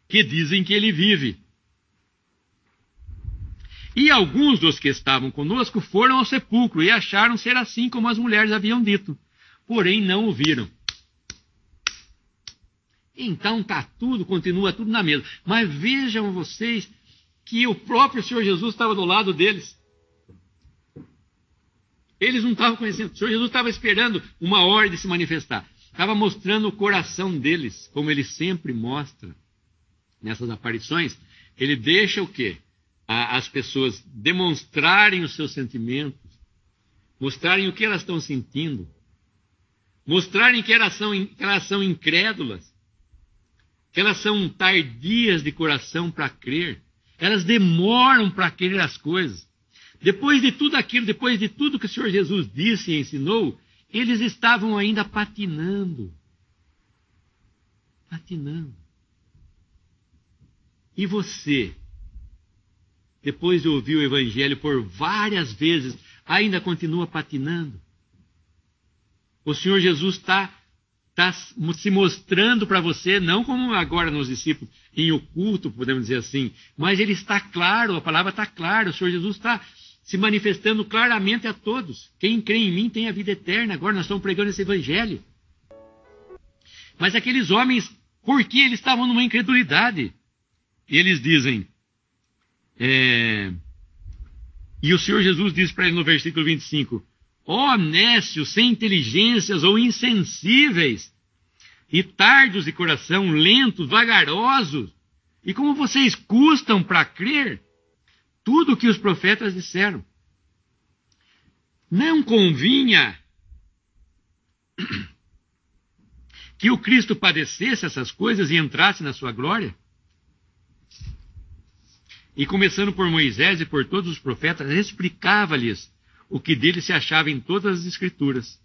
que dizem que ele vive. E alguns dos que estavam conosco foram ao sepulcro e acharam ser assim como as mulheres haviam dito, porém não o viram. Então está tudo, continua tudo na mesma. Mas vejam vocês que o próprio Senhor Jesus estava do lado deles. Eles não estavam conhecendo. O Senhor Jesus estava esperando uma hora de se manifestar. Estava mostrando o coração deles, como ele sempre mostra nessas aparições. Ele deixa o quê? as pessoas demonstrarem os seus sentimentos, mostrarem o que elas estão sentindo, mostrarem que elas são, que elas são incrédulas, que elas são tardias de coração para crer, elas demoram para crer as coisas. Depois de tudo aquilo, depois de tudo que o Senhor Jesus disse e ensinou, eles estavam ainda patinando. Patinando. E você, depois de ouvir o Evangelho por várias vezes, ainda continua patinando. O Senhor Jesus está tá se mostrando para você, não como agora nos discípulos, em oculto, podemos dizer assim, mas ele está claro, a palavra está clara, o Senhor Jesus está se manifestando claramente a todos. Quem crê em mim tem a vida eterna. Agora nós estamos pregando esse Evangelho. Mas aqueles homens, por que eles estavam numa incredulidade? E eles dizem, é... E o Senhor Jesus diz para ele no versículo 25: Ó nécios, sem inteligências ou insensíveis, e tardos de coração, lentos, vagarosos, e como vocês custam para crer tudo o que os profetas disseram. Não convinha que o Cristo padecesse essas coisas e entrasse na sua glória? E começando por Moisés e por todos os profetas, explicava-lhes o que dele se achava em todas as Escrituras.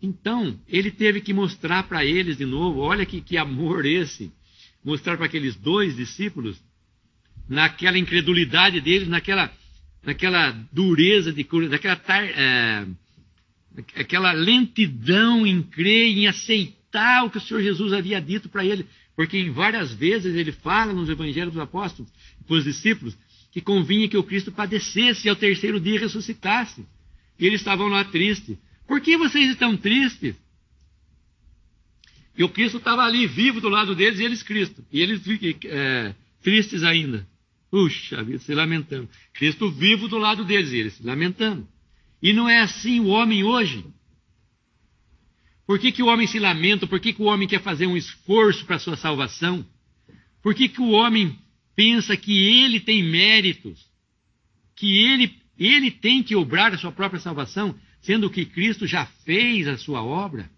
Então, ele teve que mostrar para eles de novo, olha que, que amor esse, mostrar para aqueles dois discípulos, naquela incredulidade deles, naquela, naquela dureza de naquela é, aquela lentidão em crer, em aceitar o que o Senhor Jesus havia dito para ele. Porque em várias vezes ele fala nos evangelhos dos apóstolos, para os discípulos, que convinha que o Cristo padecesse e ao terceiro dia ressuscitasse. E eles estavam lá tristes. Por que vocês estão tristes? E o Cristo estava ali vivo do lado deles e eles Cristo. E eles é, tristes ainda. Puxa vida, se lamentando. Cristo vivo do lado deles e eles se lamentando. E não é assim o homem hoje. Por que, que o homem se lamenta? Por que, que o homem quer fazer um esforço para a sua salvação? Por que, que o homem pensa que ele tem méritos? Que ele, ele tem que obrar a sua própria salvação, sendo que Cristo já fez a sua obra?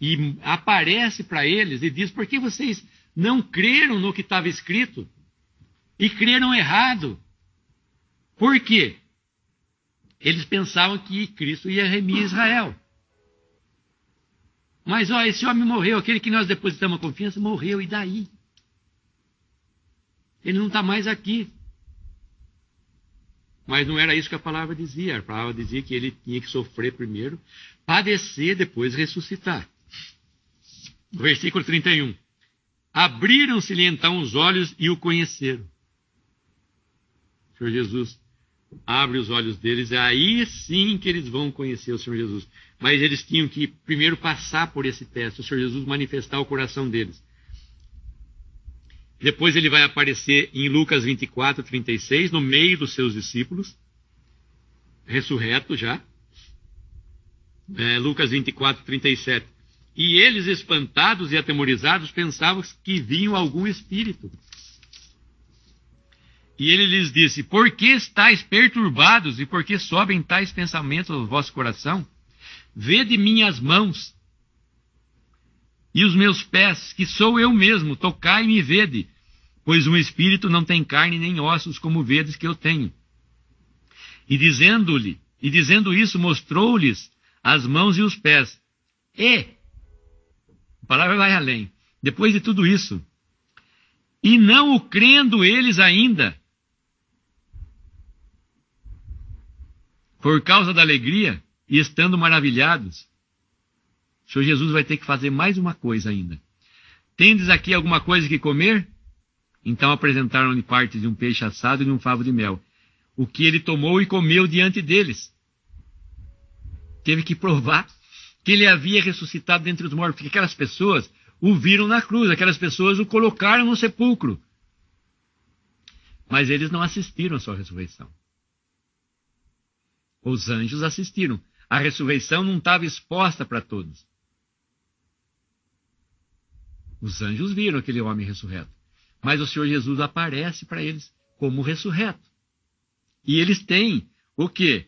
E aparece para eles e diz: por que vocês não creram no que estava escrito? E creram errado. Por quê? Eles pensavam que Cristo ia remir Israel. Mas, ó, esse homem morreu, aquele que nós depositamos a confiança morreu, e daí? Ele não está mais aqui. Mas não era isso que a palavra dizia. A palavra dizia que ele tinha que sofrer primeiro, padecer, depois ressuscitar. Versículo 31. Abriram-se-lhe então os olhos e o conheceram. O Senhor Jesus abre os olhos deles, é aí sim que eles vão conhecer o Senhor Jesus. Mas eles tinham que primeiro passar por esse teste, o Senhor Jesus manifestar o coração deles. Depois ele vai aparecer em Lucas 24, 36, no meio dos seus discípulos, ressurreto já. É, Lucas 24, 37. E eles, espantados e atemorizados, pensavam que vinham algum espírito. E ele lhes disse: Por que estáis perturbados e por que sobem tais pensamentos ao vosso coração? Vede minhas mãos e os meus pés, que sou eu mesmo, tocai-me e vede, pois um espírito não tem carne nem ossos, como vedes que eu tenho. E dizendo-lhe, e dizendo isso, mostrou-lhes as mãos e os pés. E, a palavra vai além. Depois de tudo isso, e não o crendo eles ainda, por causa da alegria e estando maravilhados, o Senhor Jesus vai ter que fazer mais uma coisa ainda. Tendes aqui alguma coisa que comer? Então apresentaram-lhe partes de um peixe assado e de um favo de mel, o que ele tomou e comeu diante deles. Teve que provar que ele havia ressuscitado dentre os mortos, porque aquelas pessoas o viram na cruz, aquelas pessoas o colocaram no sepulcro. Mas eles não assistiram à sua ressurreição. Os anjos assistiram. A ressurreição não estava exposta para todos. Os anjos viram aquele homem ressurreto. Mas o Senhor Jesus aparece para eles como ressurreto. E eles têm o quê?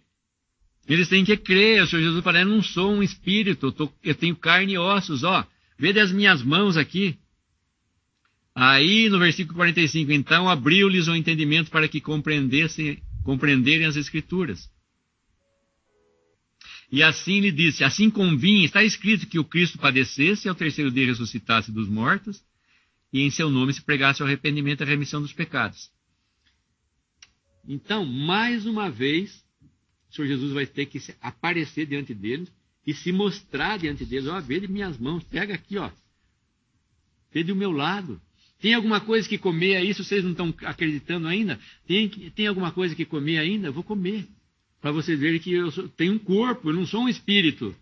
Eles têm que crer. O Senhor Jesus fala: Eu não sou um espírito, eu, tô, eu tenho carne e ossos. Ó, vede as minhas mãos aqui. Aí no versículo 45, então abriu-lhes o entendimento para que compreendessem, compreenderem as Escrituras. E assim lhe disse: Assim convinha, está escrito que o Cristo padecesse e ao terceiro dia ressuscitasse dos mortos, e em seu nome se pregasse o arrependimento e a remissão dos pecados. Então, mais uma vez, o Senhor Jesus vai ter que aparecer diante deles e se mostrar diante deles. Ó, de minhas mãos, pega aqui, ó. Vê do meu lado. Tem alguma coisa que comer aí, se vocês não estão acreditando ainda? Tem, tem alguma coisa que comer ainda? Eu vou comer. Para vocês verem que eu tenho um corpo, eu não sou um espírito.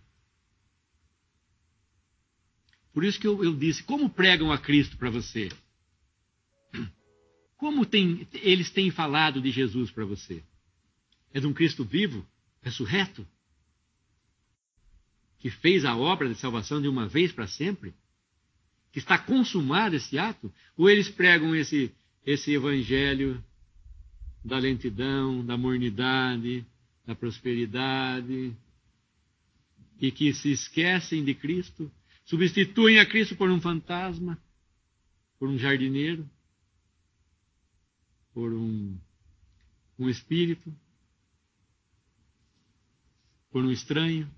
Por isso que eu, eu disse: como pregam a Cristo para você? Como tem, eles têm falado de Jesus para você? É de um Cristo vivo, ressurreto? Que fez a obra de salvação de uma vez para sempre? Que está consumado esse ato? Ou eles pregam esse, esse evangelho da lentidão, da mornidade, da prosperidade, e que se esquecem de Cristo, substituem a Cristo por um fantasma, por um jardineiro, por um, um espírito, por um estranho.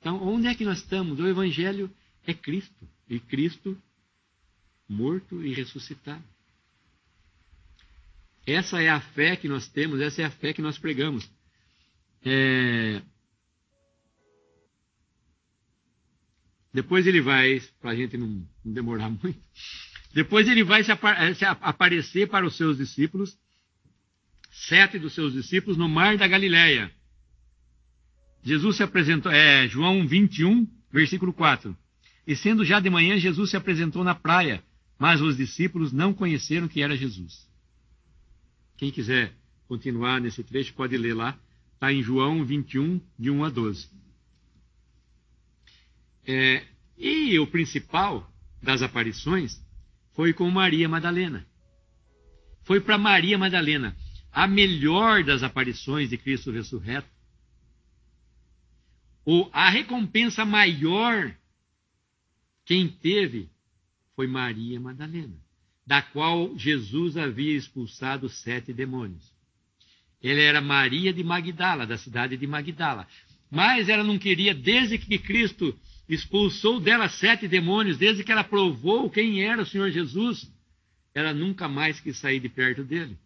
Então, onde é que nós estamos? O Evangelho é Cristo, e Cristo morto e ressuscitado. Essa é a fé que nós temos, essa é a fé que nós pregamos. É... Depois ele vai, para a gente não, não, demorar muito, depois ele vai se, apa se aparecer para os seus discípulos, sete dos seus discípulos, no mar da Galileia. Jesus se apresentou, é João 21, versículo 4. E sendo já de manhã, Jesus se apresentou na praia, mas os discípulos não conheceram que era Jesus. Quem quiser continuar nesse trecho pode ler lá. Está em João 21, de 1 a 12. É, e o principal das aparições foi com Maria Madalena. Foi para Maria Madalena. A melhor das aparições de Cristo ressurreto. Ou a recompensa maior quem teve foi Maria Madalena da qual Jesus havia expulsado sete demônios. Ela era Maria de Magdala, da cidade de Magdala. Mas ela não queria, desde que Cristo expulsou dela sete demônios, desde que ela provou quem era o Senhor Jesus, ela nunca mais quis sair de perto dele.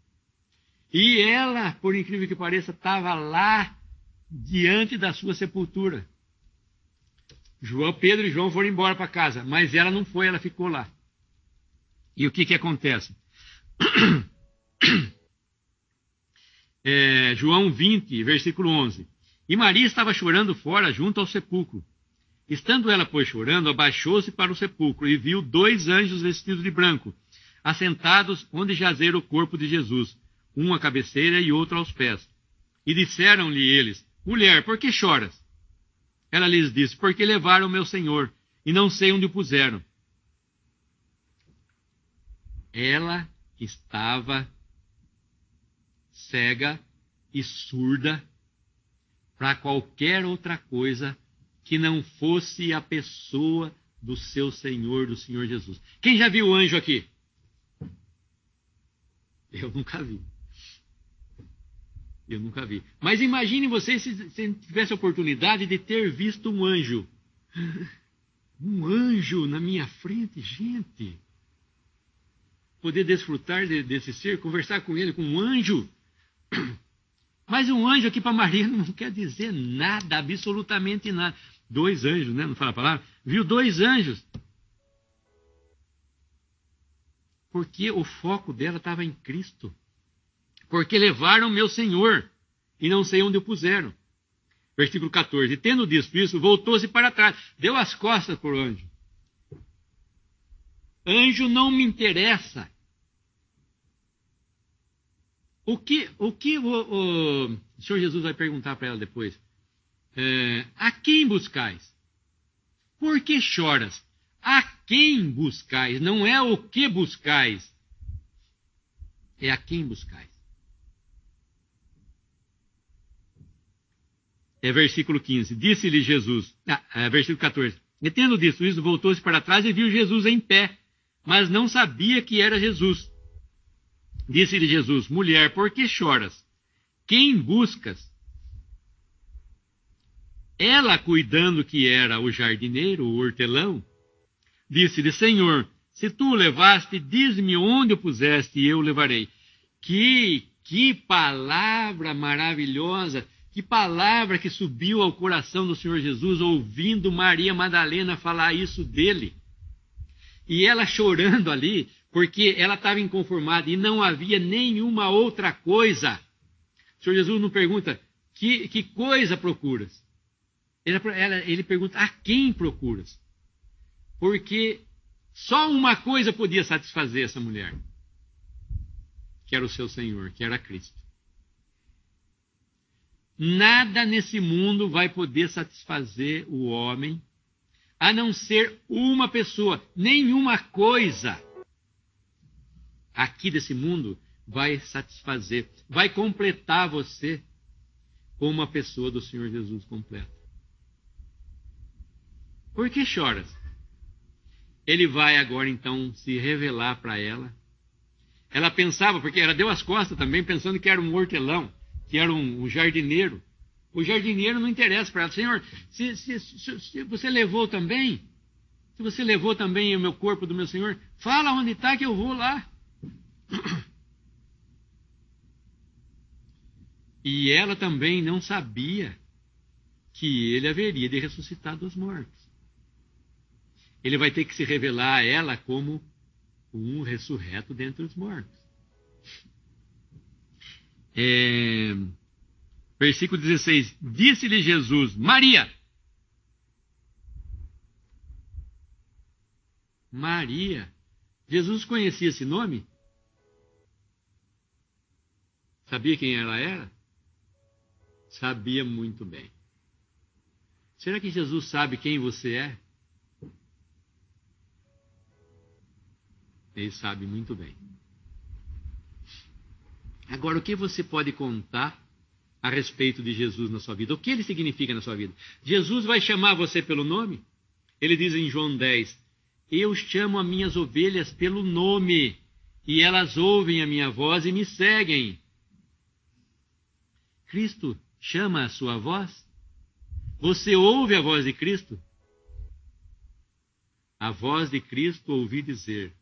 E ela, por incrível que pareça, estava lá diante da sua sepultura. João, Pedro e João foram embora para casa, mas ela não foi, ela ficou lá. E o que, que acontece? É, João 20, versículo 11. E Maria estava chorando fora, junto ao sepulcro. Estando ela, pois, chorando, abaixou-se para o sepulcro e viu dois anjos vestidos de branco, assentados onde jazera o corpo de Jesus, um à cabeceira e outro aos pés. E disseram-lhe eles: Mulher, por que choras? Ela lhes disse: Porque levaram meu senhor, e não sei onde o puseram. Ela estava cega e surda para qualquer outra coisa que não fosse a pessoa do seu Senhor, do Senhor Jesus. Quem já viu o anjo aqui? Eu nunca vi. Eu nunca vi. Mas imagine você se, se tivesse a oportunidade de ter visto um anjo. Um anjo na minha frente, gente. Poder desfrutar de, desse ser, conversar com ele, com um anjo. Mas um anjo aqui para Maria não quer dizer nada, absolutamente nada. Dois anjos, né? Não fala a palavra? Viu dois anjos. Porque o foco dela estava em Cristo. Porque levaram meu Senhor e não sei onde o puseram. Versículo 14. Tendo dito isso, voltou-se para trás, deu as costas para o anjo. Anjo não me interessa. O que o, que o, o, o Senhor Jesus vai perguntar para ela depois? É, a quem buscais? Por que choras? A quem buscais? Não é o que buscais, é a quem buscais. É versículo 15. Disse-lhe Jesus, ah, é versículo 14. E tendo dito isso, voltou-se para trás e viu Jesus em pé, mas não sabia que era Jesus. Disse-lhe Jesus: Mulher, por que choras? Quem buscas? Ela, cuidando que era o jardineiro, o hortelão, disse-lhe: Senhor, se tu o levaste, diz-me onde o puseste e eu o levarei. Que, que palavra maravilhosa! Que palavra que subiu ao coração do Senhor Jesus ouvindo Maria Madalena falar isso dele. E ela chorando ali, porque ela estava inconformada e não havia nenhuma outra coisa. O Senhor Jesus não pergunta: que, que coisa procuras? Ele, ela, ele pergunta: a quem procuras? Porque só uma coisa podia satisfazer essa mulher, que era o seu Senhor, que era Cristo. Nada nesse mundo vai poder satisfazer o homem, a não ser uma pessoa, nenhuma coisa aqui desse mundo vai satisfazer, vai completar você como uma pessoa do Senhor Jesus completa. Por que choras? Ele vai agora então se revelar para ela. Ela pensava, porque ela deu as costas também, pensando que era um hortelão, que era um, um jardineiro. O jardineiro não interessa para ela. Senhor, se, se, se, se, você levou também, se você levou também o meu corpo do meu Senhor, fala onde está que eu vou lá. E ela também não sabia que ele haveria de ressuscitar dos mortos. Ele vai ter que se revelar a ela como um ressurreto dentre os mortos. É, versículo 16: Disse-lhe Jesus, Maria. Maria. Jesus conhecia esse nome? Sabia quem ela era? Sabia muito bem. Será que Jesus sabe quem você é? Ele sabe muito bem. Agora, o que você pode contar a respeito de Jesus na sua vida? O que ele significa na sua vida? Jesus vai chamar você pelo nome? Ele diz em João 10: Eu chamo as minhas ovelhas pelo nome, e elas ouvem a minha voz e me seguem. Cristo chama a sua voz? Você ouve a voz de Cristo? A voz de Cristo ouvi dizer: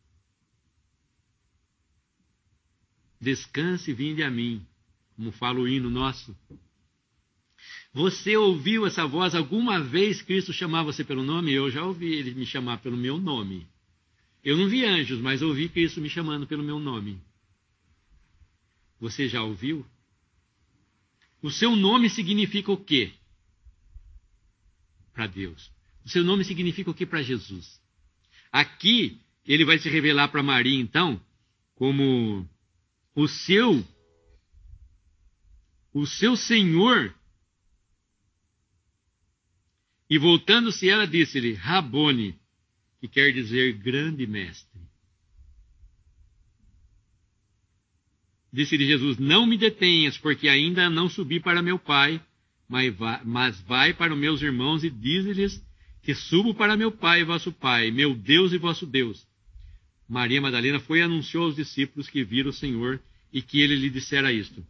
Descanse e vinde a mim, como fala o hino nosso. Você ouviu essa voz alguma vez Cristo chamar você pelo nome? Eu já ouvi ele me chamar pelo meu nome. Eu não vi anjos, mas ouvi Cristo me chamando pelo meu nome. Você já ouviu? O seu nome significa o quê? Para Deus. O seu nome significa o que para Jesus? Aqui, ele vai se revelar para Maria, então, como o seu o seu Senhor. E voltando-se ela disse-lhe, Rabone, que quer dizer grande mestre. Disse-lhe Jesus: Não me detenhas, porque ainda não subi para meu Pai, mas vai para os meus irmãos e dize-lhes que subo para meu Pai e vosso Pai, meu Deus e vosso Deus. Maria Madalena foi e anunciou aos discípulos que viram o Senhor e que ele lhe dissera isto.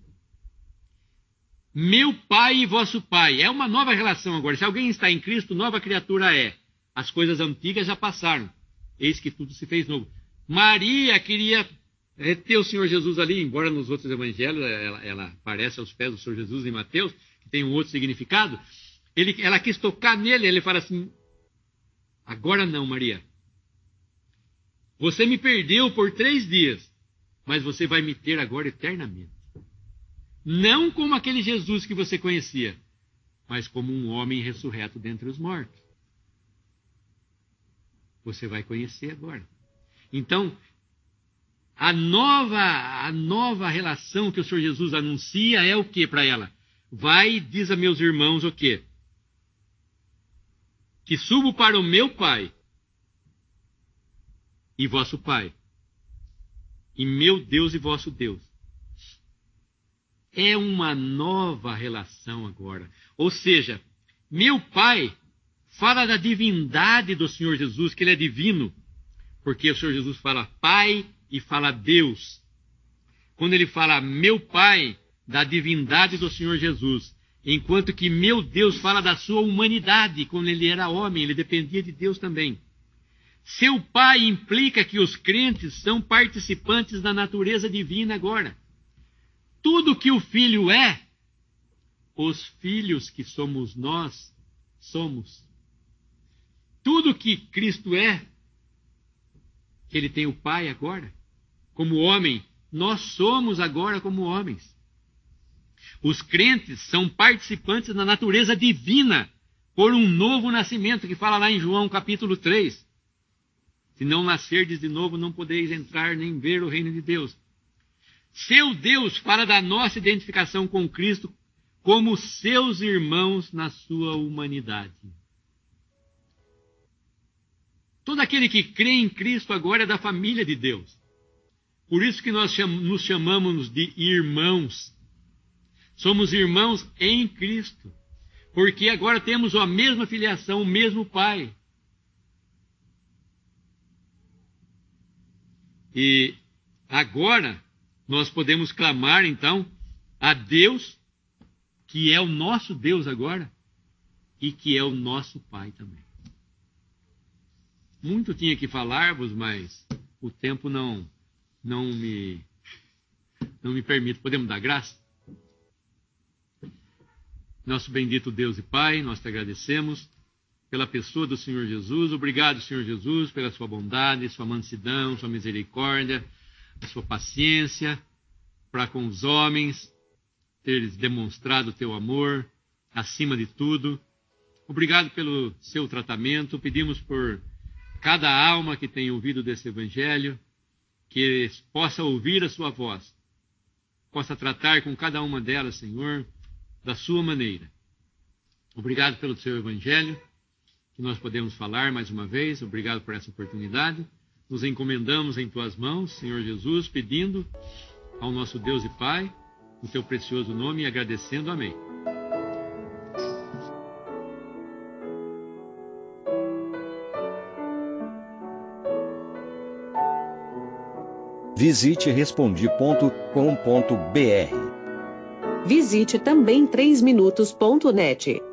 Meu pai e vosso pai. É uma nova relação agora. Se alguém está em Cristo, nova criatura é. As coisas antigas já passaram. Eis que tudo se fez novo. Maria queria ter o Senhor Jesus ali, embora nos outros evangelhos ela, ela aparece aos pés do Senhor Jesus em Mateus, que tem um outro significado. Ele, ela quis tocar nele, ele fala assim: Agora não, Maria. Você me perdeu por três dias, mas você vai me ter agora eternamente. Não como aquele Jesus que você conhecia, mas como um homem ressurreto dentre os mortos. Você vai conhecer agora. Então, a nova, a nova relação que o Senhor Jesus anuncia é o que para ela? Vai e diz a meus irmãos o quê? Que subo para o meu Pai e vosso Pai, e meu Deus e vosso Deus. É uma nova relação agora. Ou seja, meu Pai fala da divindade do Senhor Jesus, que ele é divino, porque o Senhor Jesus fala Pai e fala Deus. Quando ele fala meu Pai, da divindade do Senhor Jesus, enquanto que meu Deus fala da sua humanidade, quando ele era homem, ele dependia de Deus também. Seu Pai implica que os crentes são participantes da natureza divina agora. Tudo que o Filho é, os filhos que somos nós, somos. Tudo que Cristo é, que ele tem o Pai agora, como homem, nós somos agora como homens. Os crentes são participantes da natureza divina por um novo nascimento, que fala lá em João capítulo 3. Se não nascerdes de novo, não podeis entrar nem ver o reino de Deus. Seu Deus fala da nossa identificação com Cristo como seus irmãos na sua humanidade. Todo aquele que crê em Cristo agora é da família de Deus. Por isso que nós nos chamamos de irmãos. Somos irmãos em Cristo. Porque agora temos a mesma filiação, o mesmo Pai. E agora nós podemos clamar então a Deus, que é o nosso Deus agora, e que é o nosso Pai também. Muito tinha que falar-vos, mas o tempo não não me não me permite. Podemos dar graça? Nosso bendito Deus e Pai, nós te agradecemos pela pessoa do Senhor Jesus. Obrigado, Senhor Jesus, pela sua bondade, sua mansidão, sua misericórdia, a sua paciência para com os homens, teres demonstrado o teu amor acima de tudo. Obrigado pelo seu tratamento. Pedimos por cada alma que tem ouvido desse evangelho que possa ouvir a sua voz, possa tratar com cada uma delas, Senhor, da sua maneira. Obrigado pelo seu evangelho, que nós podemos falar mais uma vez. Obrigado por essa oportunidade. Nos encomendamos em tuas mãos, Senhor Jesus, pedindo ao nosso Deus e Pai, no teu precioso nome e agradecendo. Amém. Visite respondi.com.br. Visite também 3minutos.net.